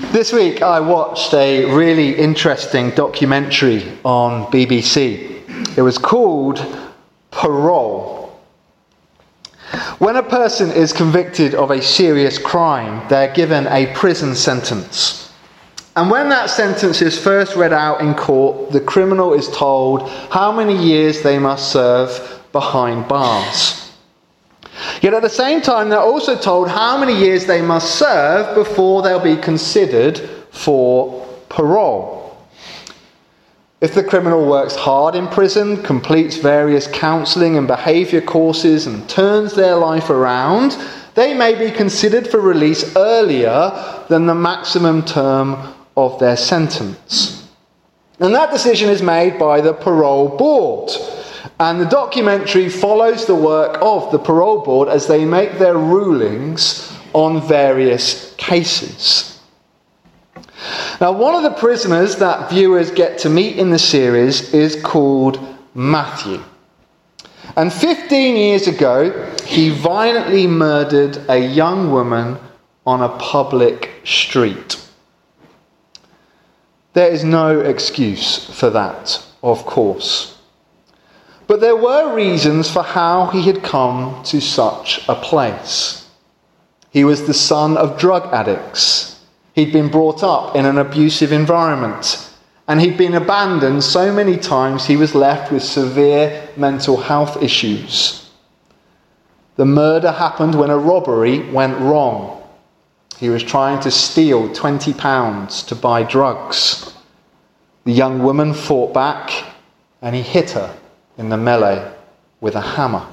This week I watched a really interesting documentary on BBC. It was called Parole. When a person is convicted of a serious crime, they're given a prison sentence. And when that sentence is first read out in court, the criminal is told how many years they must serve behind bars. Yet at the same time, they're also told how many years they must serve before they'll be considered for parole. If the criminal works hard in prison, completes various counselling and behaviour courses, and turns their life around, they may be considered for release earlier than the maximum term of their sentence. And that decision is made by the parole board. And the documentary follows the work of the parole board as they make their rulings on various cases. Now, one of the prisoners that viewers get to meet in the series is called Matthew. And 15 years ago, he violently murdered a young woman on a public street. There is no excuse for that, of course. But there were reasons for how he had come to such a place. He was the son of drug addicts. He'd been brought up in an abusive environment. And he'd been abandoned so many times he was left with severe mental health issues. The murder happened when a robbery went wrong. He was trying to steal £20 to buy drugs. The young woman fought back and he hit her in the melee with a hammer.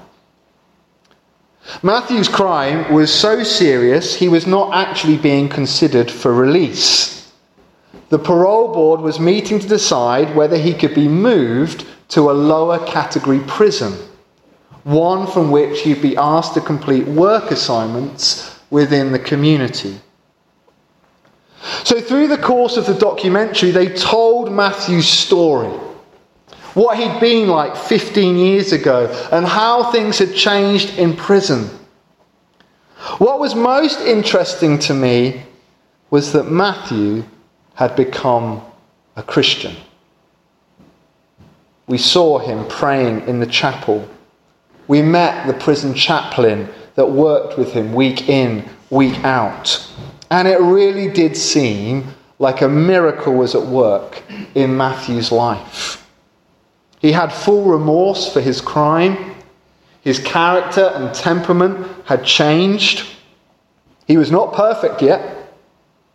Matthew's crime was so serious he was not actually being considered for release. The parole board was meeting to decide whether he could be moved to a lower category prison, one from which he'd be asked to complete work assignments within the community. So, through the course of the documentary, they told Matthew's story what he'd been like 15 years ago, and how things had changed in prison. What was most interesting to me was that Matthew had become a Christian. We saw him praying in the chapel. We met the prison chaplain that worked with him week in, week out. And it really did seem like a miracle was at work in Matthew's life. He had full remorse for his crime. His character and temperament had changed. He was not perfect yet.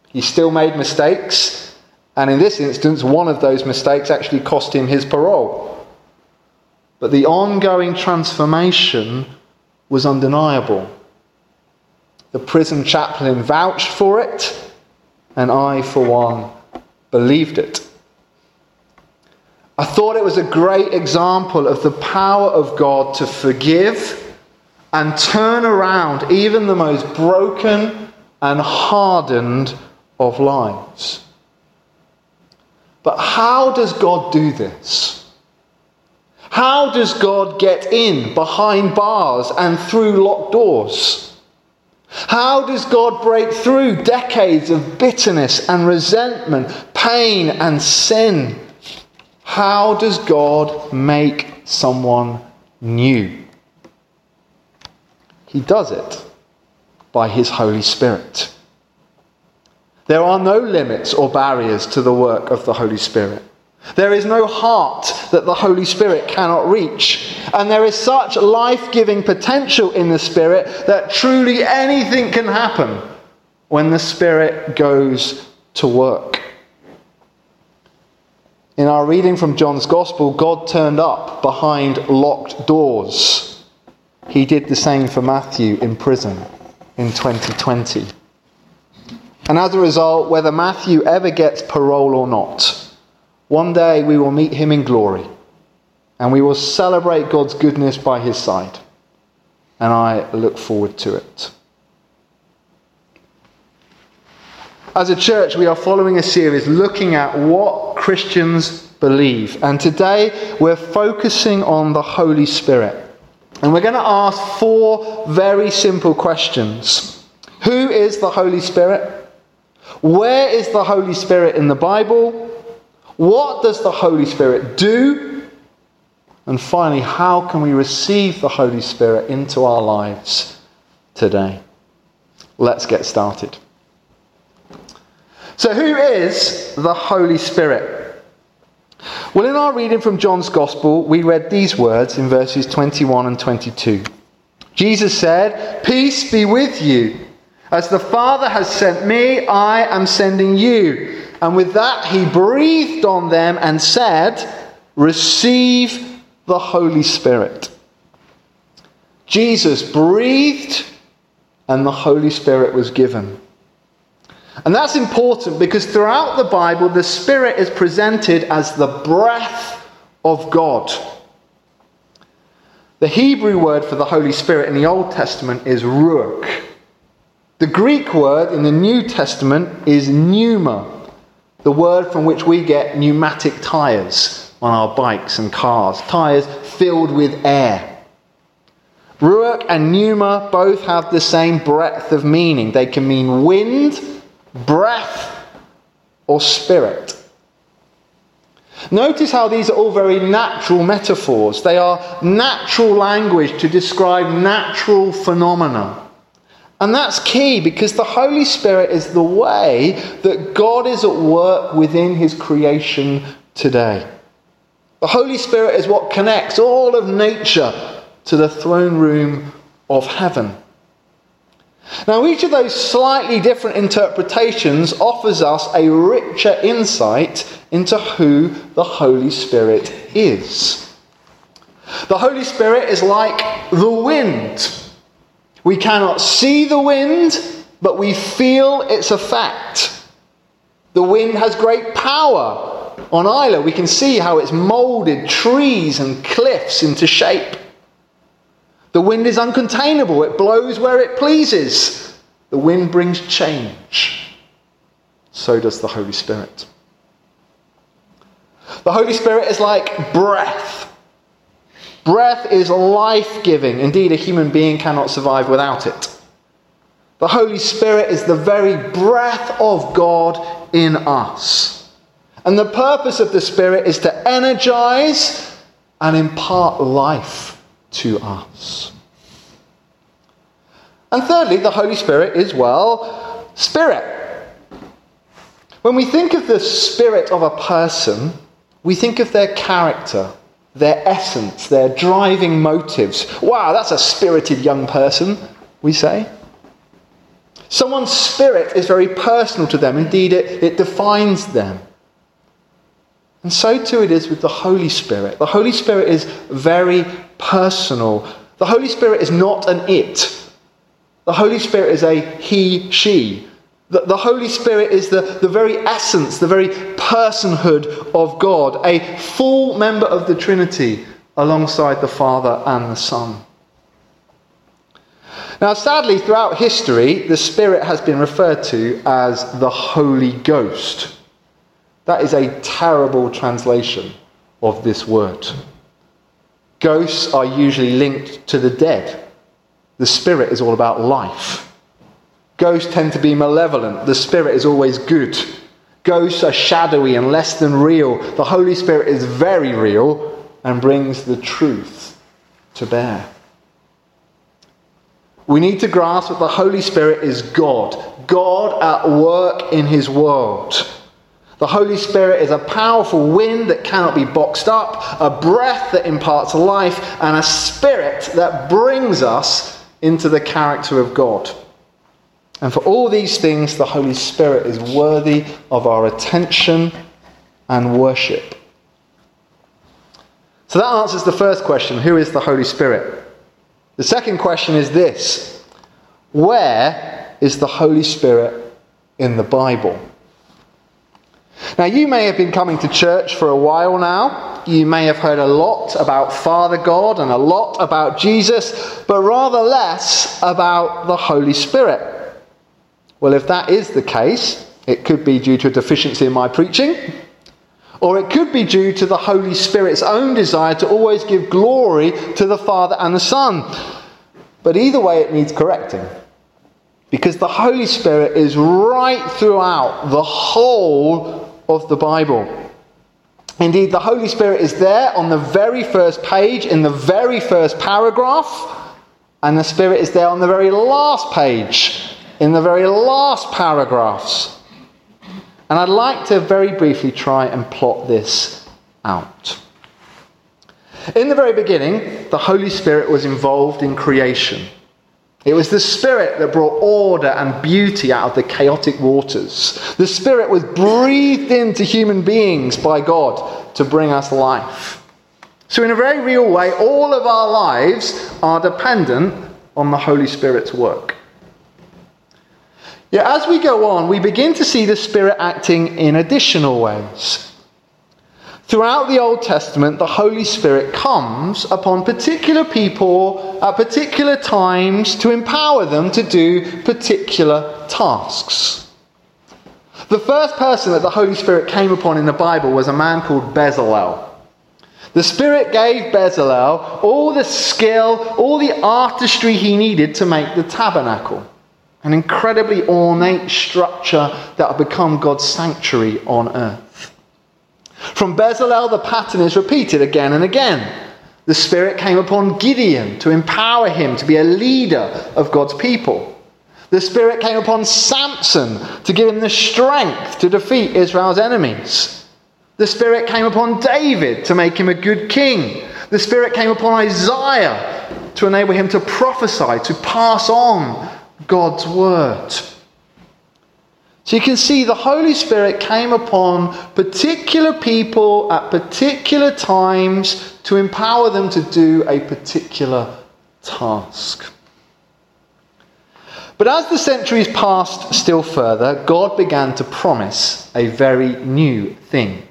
He still made mistakes. And in this instance, one of those mistakes actually cost him his parole. But the ongoing transformation was undeniable. The prison chaplain vouched for it, and I, for one, believed it. I thought it was a great example of the power of God to forgive and turn around even the most broken and hardened of lives. But how does God do this? How does God get in behind bars and through locked doors? How does God break through decades of bitterness and resentment, pain and sin? How does God make someone new? He does it by His Holy Spirit. There are no limits or barriers to the work of the Holy Spirit. There is no heart that the Holy Spirit cannot reach. And there is such life giving potential in the Spirit that truly anything can happen when the Spirit goes to work. In our reading from John's Gospel, God turned up behind locked doors. He did the same for Matthew in prison in 2020. And as a result, whether Matthew ever gets parole or not, one day we will meet him in glory and we will celebrate God's goodness by his side. And I look forward to it. As a church, we are following a series looking at what Christians believe. And today we're focusing on the Holy Spirit. And we're going to ask four very simple questions Who is the Holy Spirit? Where is the Holy Spirit in the Bible? What does the Holy Spirit do? And finally, how can we receive the Holy Spirit into our lives today? Let's get started. So, who is the Holy Spirit? Well, in our reading from John's Gospel, we read these words in verses 21 and 22. Jesus said, Peace be with you. As the Father has sent me, I am sending you. And with that, he breathed on them and said, Receive the Holy Spirit. Jesus breathed, and the Holy Spirit was given. And that's important because throughout the Bible, the Spirit is presented as the breath of God. The Hebrew word for the Holy Spirit in the Old Testament is ruach. The Greek word in the New Testament is pneuma, the word from which we get pneumatic tyres on our bikes and cars, tyres filled with air. Ruach and pneuma both have the same breadth of meaning. They can mean wind breath, or spirit. Notice how these are all very natural metaphors. They are natural language to describe natural phenomena. And that's key because the Holy Spirit is the way that God is at work within His creation today. The Holy Spirit is what connects all of nature to the throne room of heaven. Now, each of those slightly different interpretations offers us a richer insight into who the Holy Spirit is. The Holy Spirit is like the wind. We cannot see the wind, but we feel its effect. The wind has great power. On Islay, we can see how it's molded trees and cliffs into shape. The wind is uncontainable, it blows where it pleases. The wind brings change. So does the Holy Spirit. The Holy Spirit is like breath. Breath is life giving. Indeed, a human being cannot survive without it. The Holy Spirit is the very breath of God in us. And the purpose of the Spirit is to energize and impart life to us. And thirdly, the Holy Spirit is, well, spirit. When we think of the spirit of a person, we think of their character, their essence, their driving motives. Wow, that's a spirited young person, we say. Someone's spirit is very personal to them. Indeed, it, it defines them. And so too it is with the Holy Spirit. The Holy Spirit is very personal. The Holy Spirit is not an it. The Holy Spirit is a he, she. The, the Holy Spirit is the, the very essence, the very personhood of God, a full member of the Trinity alongside the Father and the Son. Now, sadly, throughout history, the Spirit has been referred to as the Holy Ghost. That is a terrible translation of this word. Ghosts are usually linked to the dead. The spirit is all about life. Ghosts tend to be malevolent. The spirit is always good. Ghosts are shadowy and less than real. The Holy Spirit is very real and brings the truth to bear. We need to grasp that the Holy Spirit is God, God at work in His world. The Holy Spirit is a powerful wind that cannot be boxed up, a breath that imparts life, and a spirit that brings us into the character of God. And for all these things, the Holy Spirit is worthy of our attention and worship. So that answers the first question who is the Holy Spirit? The second question is this Where is the Holy Spirit in the Bible? Now, you may have been coming to church for a while now. You may have heard a lot about Father God and a lot about Jesus, but rather less about the Holy Spirit. Well, if that is the case, it could be due to a deficiency in my preaching, or it could be due to the Holy Spirit's own desire to always give glory to the Father and the Son. But either way, it needs correcting. because the Holy Spirit is right throughout the whole of the Bible. Indeed, the Holy Spirit is there on the very first page, in the very first paragraph, and the Spirit is there on the very last page, in the very last paragraphs. And I'd like to very briefly try and plot this out. In the very beginning, the Holy Spirit was involved in creation. It was the Spirit that brought order and beauty out of the chaotic waters. The Spirit was breathed into human beings by God to bring us life. So, in a very real way, all of our lives are dependent on the Holy Spirit's work. Yet, as we go on, we begin to see the Spirit acting in additional ways. Throughout the Old Testament, the Holy Spirit comes upon particular people at particular times to empower them to do particular tasks. The first person that the Holy Spirit came upon in the Bible was a man called Bezalel. The Spirit gave Bezalel all the skill, all the artistry he needed to make the tabernacle, an incredibly ornate structure that would become God's sanctuary on earth. From Bezalel, the pattern is repeated again and again. The Spirit came upon Gideon to empower him to be a leader of God's people. The Spirit came upon Samson to give him the strength to defeat Israel's enemies. The Spirit came upon David to make him a good king. The Spirit came upon Isaiah to enable him to prophesy, to pass on God's word. So you can see the Holy Spirit came upon particular people at particular times to empower them to do a particular task. But as the centuries passed still further, God began to promise a very new thing.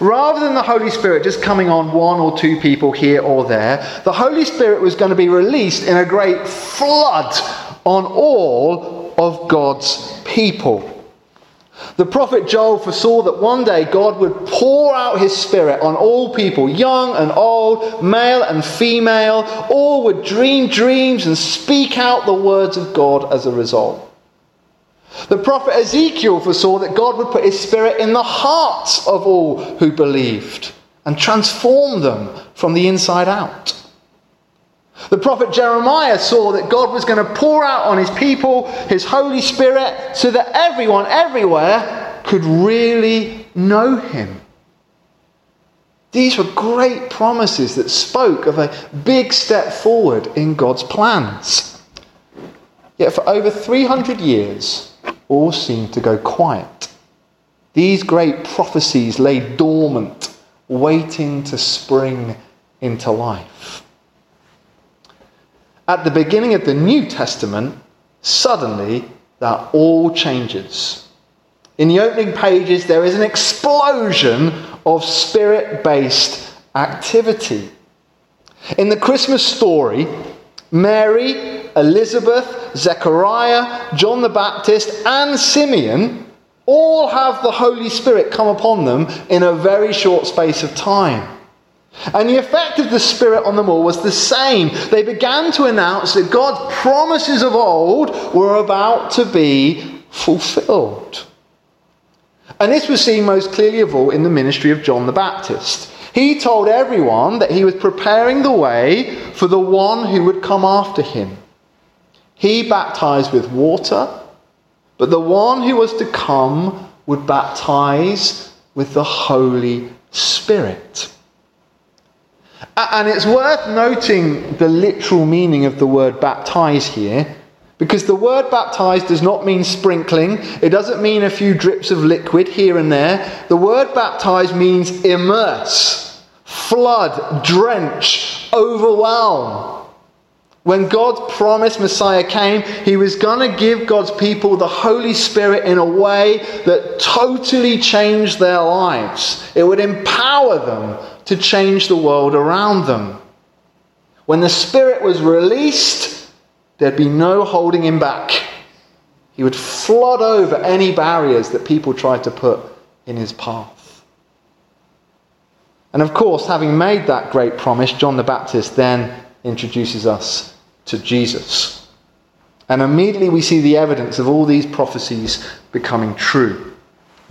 Rather than the Holy Spirit just coming on one or two people here or there, the Holy Spirit was going to be released in a great flood on all of God's people. The prophet Joel foresaw that one day God would pour out his spirit on all people, young and old, male and female. All would dream dreams and speak out the words of God as a result. The prophet Ezekiel foresaw that God would put his spirit in the hearts of all who believed and transform them from the inside out. The prophet Jeremiah saw that God was going to pour out on his people his Holy Spirit so that everyone, everywhere, could really know him. These were great promises that spoke of a big step forward in God's plans. Yet for over 300 years, all seemed to go quiet. These great prophecies lay dormant, waiting to spring into life at the beginning of the New Testament, suddenly that all changes. In the opening pages, there is an explosion of spirit based activity. In the Christmas story, Mary, Elizabeth, Zechariah, John the Baptist, and Simeon all have the Holy Spirit come upon them in a very short space of time. And the effect of the Spirit on them all was the same. They began to announce that God's promises of old were about to be fulfilled. And this was seen most clearly of all in the ministry of John the Baptist. He told everyone that he was preparing the way for the one who would come after him. He baptized with water, but the one who was to come would baptize with the Holy Spirit. And it's worth noting the literal meaning of the word baptize here, because the word baptize does not mean sprinkling, it doesn't mean a few drips of liquid here and there. The word baptize means immerse, flood, drench, overwhelm. When God's promised Messiah came, he was going to give God's people the Holy Spirit in a way that totally changed their lives. It would empower them to change the world around them. When the Spirit was released, there'd be no holding him back. He would flood over any barriers that people tried to put in his path. And of course, having made that great promise, John the Baptist then introduces us to Jesus. And immediately we see the evidence of all these prophecies becoming true.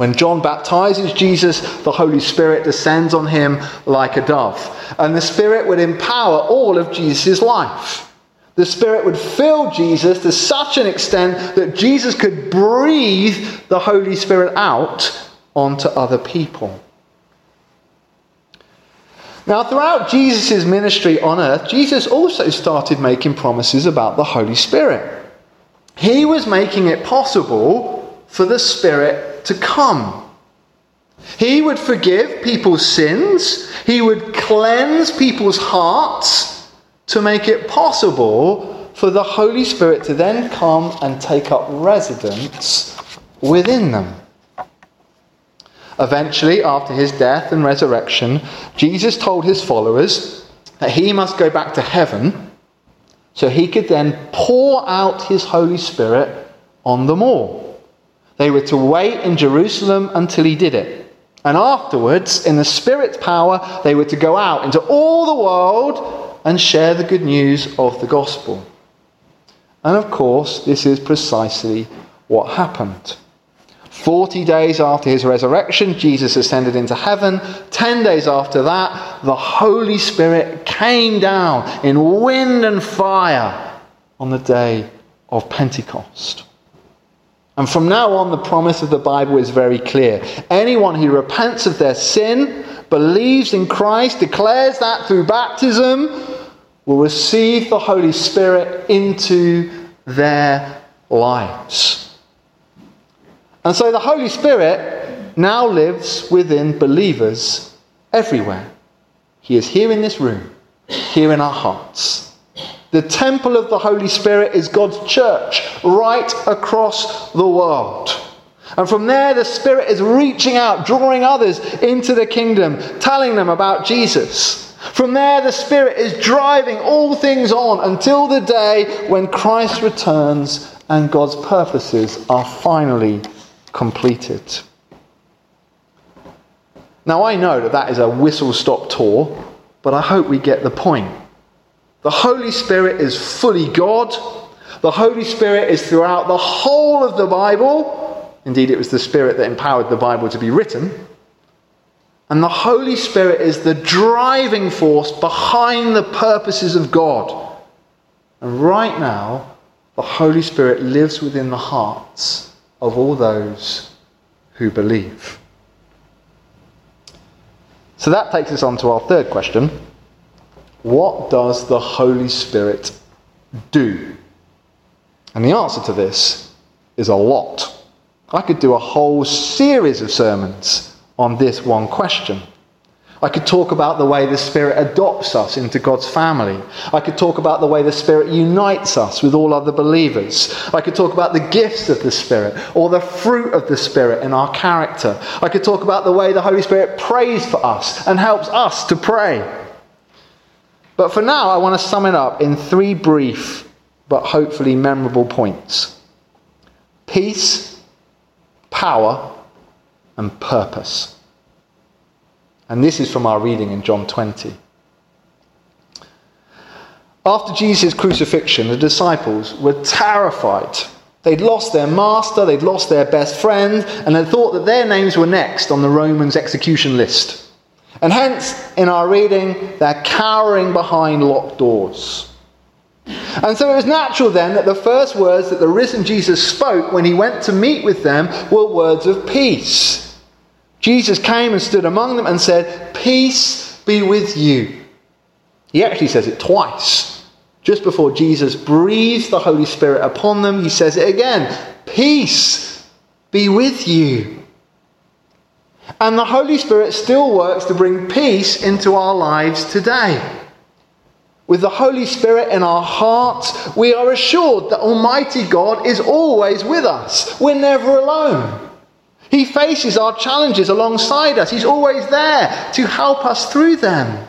When John baptizes Jesus, the Holy Spirit descends on him like a dove. And the Spirit would empower all of Jesus' life. The Spirit would fill Jesus to such an extent that Jesus could breathe the Holy Spirit out onto other people. Now, throughout Jesus' ministry on earth, Jesus also started making promises about the Holy Spirit. He was making it possible for the Spirit to come. He would forgive people's sins, He would cleanse people's hearts to make it possible for the Holy Spirit to then come and take up residence within them. Eventually, after his death and resurrection, Jesus told his followers that he must go back to heaven so he could then pour out his Holy Spirit on them all. They were to wait in Jerusalem until he did it. And afterwards, in the Spirit's power, they were to go out into all the world and share the good news of the gospel. And of course, this is precisely what happened. Forty days after his resurrection, Jesus ascended into heaven. Ten days after that, the Holy Spirit came down in wind and fire on the day of Pentecost. And from now on, the promise of the Bible is very clear. Anyone who repents of their sin, believes in Christ, declares that through baptism, will receive the Holy Spirit into their lives. And so the Holy Spirit now lives within believers everywhere. He is here in this room, here in our hearts. The temple of the Holy Spirit is God's church right across the world. And from there, the Spirit is reaching out, drawing others into the kingdom, telling them about Jesus. From there, the Spirit is driving all things on until the day when Christ returns and God's purposes are finally completed. Now, I know that that is a whistle stop tour, but I hope we get the point. The Holy Spirit is fully God. The Holy Spirit is throughout the whole of the Bible. Indeed, it was the Spirit that empowered the Bible to be written. And the Holy Spirit is the driving force behind the purposes of God. And right now, the Holy Spirit lives within the hearts of all those who believe. So that takes us on to our third question What does the Holy Spirit do? And the answer to this is a lot. I could do a whole series of sermons on this one question. I could talk about the way the Spirit adopts us into God's family. I could talk about the way the Spirit unites us with all other believers. I could talk about the gifts of the Spirit or the fruit of the Spirit in our character. I could talk about the way the Holy Spirit prays for us and helps us to pray. But for now, I want to sum it up in three brief but hopefully memorable points peace, power, and purpose. And this is from our reading in John 20. After Jesus' crucifixion, the disciples were terrified. They'd lost their master, they'd lost their best friend, and they thought that their names were next on the Romans' execution list. And hence, in our reading, they're cowering behind locked doors. And so it was natural then that the first words that the risen Jesus spoke when he went to meet with them were words of peace. Jesus came and stood among them and said, Peace be with you. He actually says it twice. Just before Jesus breathes the Holy Spirit upon them, he says it again Peace be with you. And the Holy Spirit still works to bring peace into our lives today. With the Holy Spirit in our hearts, we are assured that Almighty God is always with us. We're never alone. He faces our challenges alongside us. He's always there to help us through them.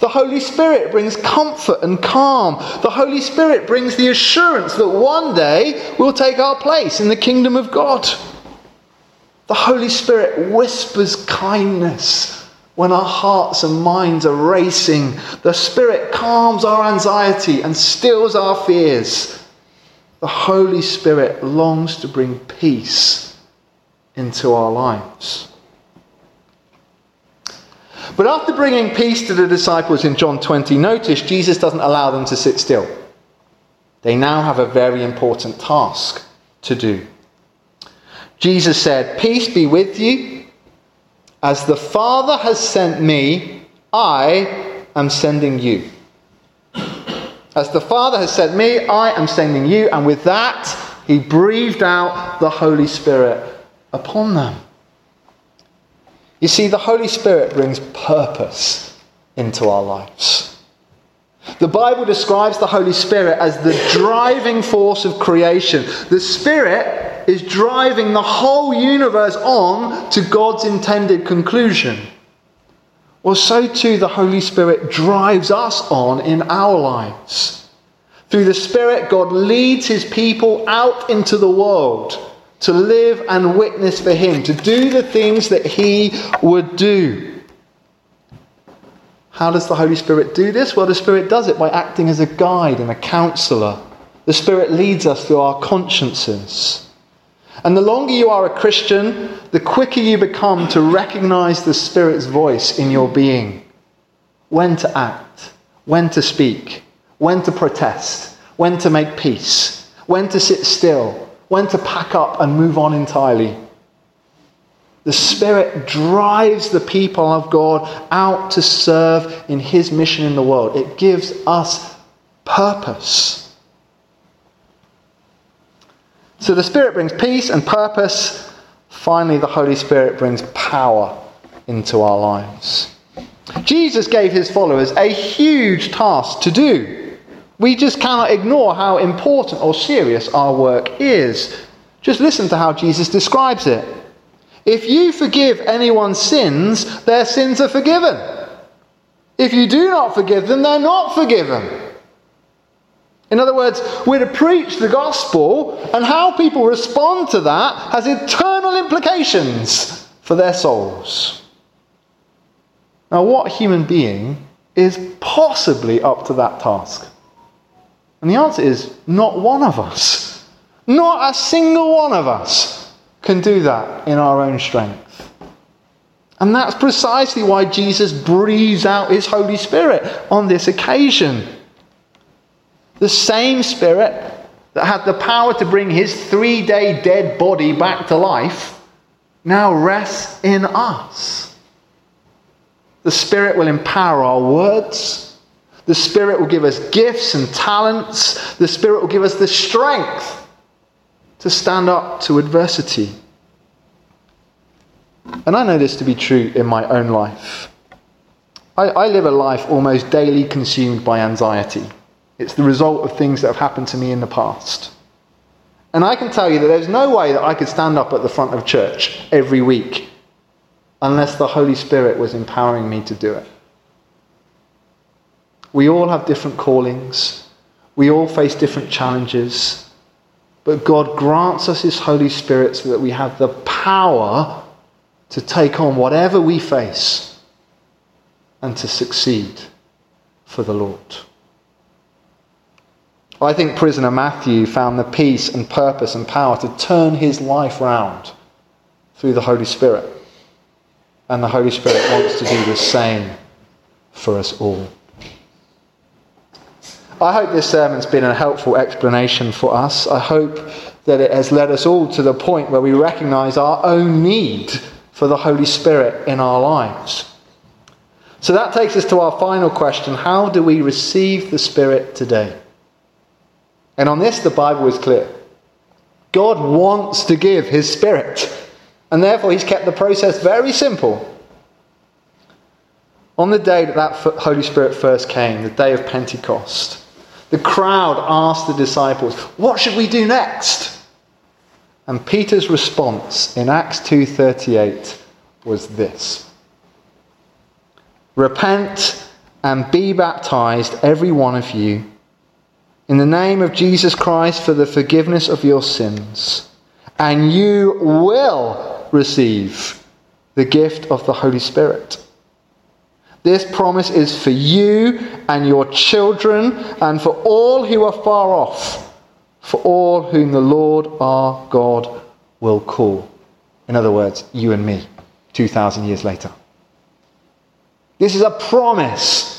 The Holy Spirit brings comfort and calm. The Holy Spirit brings the assurance that one day we'll take our place in the kingdom of God. The Holy Spirit whispers kindness when our hearts and minds are racing. The Spirit calms our anxiety and stills our fears. The Holy Spirit longs to bring peace into our lives. But after bringing peace to the disciples in John 20, notice Jesus doesn't allow them to sit still. They now have a very important task to do. Jesus said, Peace be with you. As the Father has sent me, I am sending you. As the Father has sent me, I am sending you. And with that, he breathed out the Holy Spirit upon them. You see, the Holy Spirit brings purpose into our lives. The Bible describes the Holy Spirit as the driving force of creation. The Spirit is driving the whole universe on to God's intended conclusion. Well, so too the Holy Spirit drives us on in our lives. Through the Spirit, God leads his people out into the world to live and witness for him, to do the things that he would do. How does the Holy Spirit do this? Well, the Spirit does it by acting as a guide and a counselor. The Spirit leads us through our consciences. And the longer you are a Christian, the quicker you become to recognize the Spirit's voice in your being. When to act, when to speak, when to protest, when to make peace, when to sit still, when to pack up and move on entirely. The Spirit drives the people of God out to serve in His mission in the world. It gives us purpose. So the Spirit brings peace and purpose. Finally, the Holy Spirit brings power into our lives. Jesus gave his followers a huge task to do. We just cannot ignore how important or serious our work is. Just listen to how Jesus describes it. If you forgive anyone's sins, their sins are forgiven. If you do not forgive them, they're not forgiven. In other words, we're to preach the gospel, and how people respond to that has eternal implications for their souls. Now, what human being is possibly up to that task? And the answer is not one of us. Not a single one of us can do that in our own strength. And that's precisely why Jesus breathes out his Holy Spirit on this occasion. The same Spirit that had the power to bring his three day dead body back to life now rests in us. The Spirit will empower our words. The Spirit will give us gifts and talents. The Spirit will give us the strength to stand up to adversity. And I know this to be true in my own life. I, I, live a life almost daily consumed by anxiety. It's the result of things that have happened to me in the past. And I can tell you that there's no way that I could stand up at the front of church every week unless the Holy Spirit was empowering me to do it. We all have different callings, we all face different challenges. But God grants us His Holy Spirit so that we have the power to take on whatever we face and to succeed for the Lord. I think prisoner Matthew found the peace and purpose and power to turn his life round through the Holy Spirit. And the Holy Spirit wants to do the same for us all. I hope this sermon's been a helpful explanation for us. I hope that it has led us all to the point where we recognize our own need for the Holy Spirit in our lives. So that takes us to our final question how do we receive the Spirit today? And on this, the Bible is clear. God wants to give His Spirit, and therefore He's kept the process very simple. On the day that that Holy Spirit first came, the day of Pentecost, the crowd asked the disciples, What should we do next? And Peter's response in Acts 2:38 was this. Repent and be baptized every one of you in the name of Jesus Christ for the forgiveness of your sins, and you will receive the gift of the Holy Spirit. This promise is for you and your children and for all who are far off for all whom the Lord our God will call. In other words, you and me, 2,000 years later. This is a promise.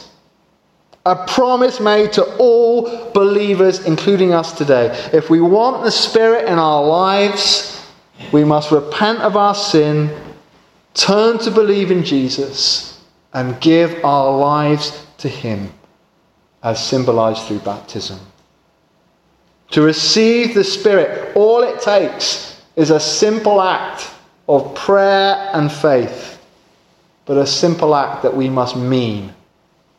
A promise made to all believers, including us today. If we want the Spirit in our lives, we must repent of our sin, turn to believe in Jesus, and give our lives to Him, as symbolized through baptism. To receive the Spirit, all it takes is a simple act of prayer and faith, but a simple act that we must mean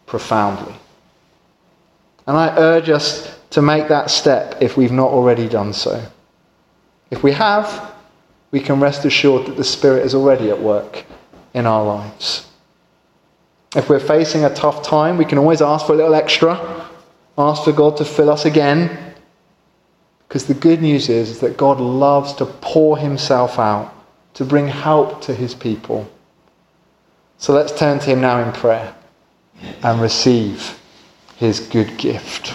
profoundly. And I urge us to make that step if we've not already done so. If we have, we can rest assured that the Spirit is already at work in our lives. If we're facing a tough time, we can always ask for a little extra, ask for God to fill us again because the good news is that God loves to pour himself out to bring help to his people. So let's turn to him now in prayer and receive his good gift.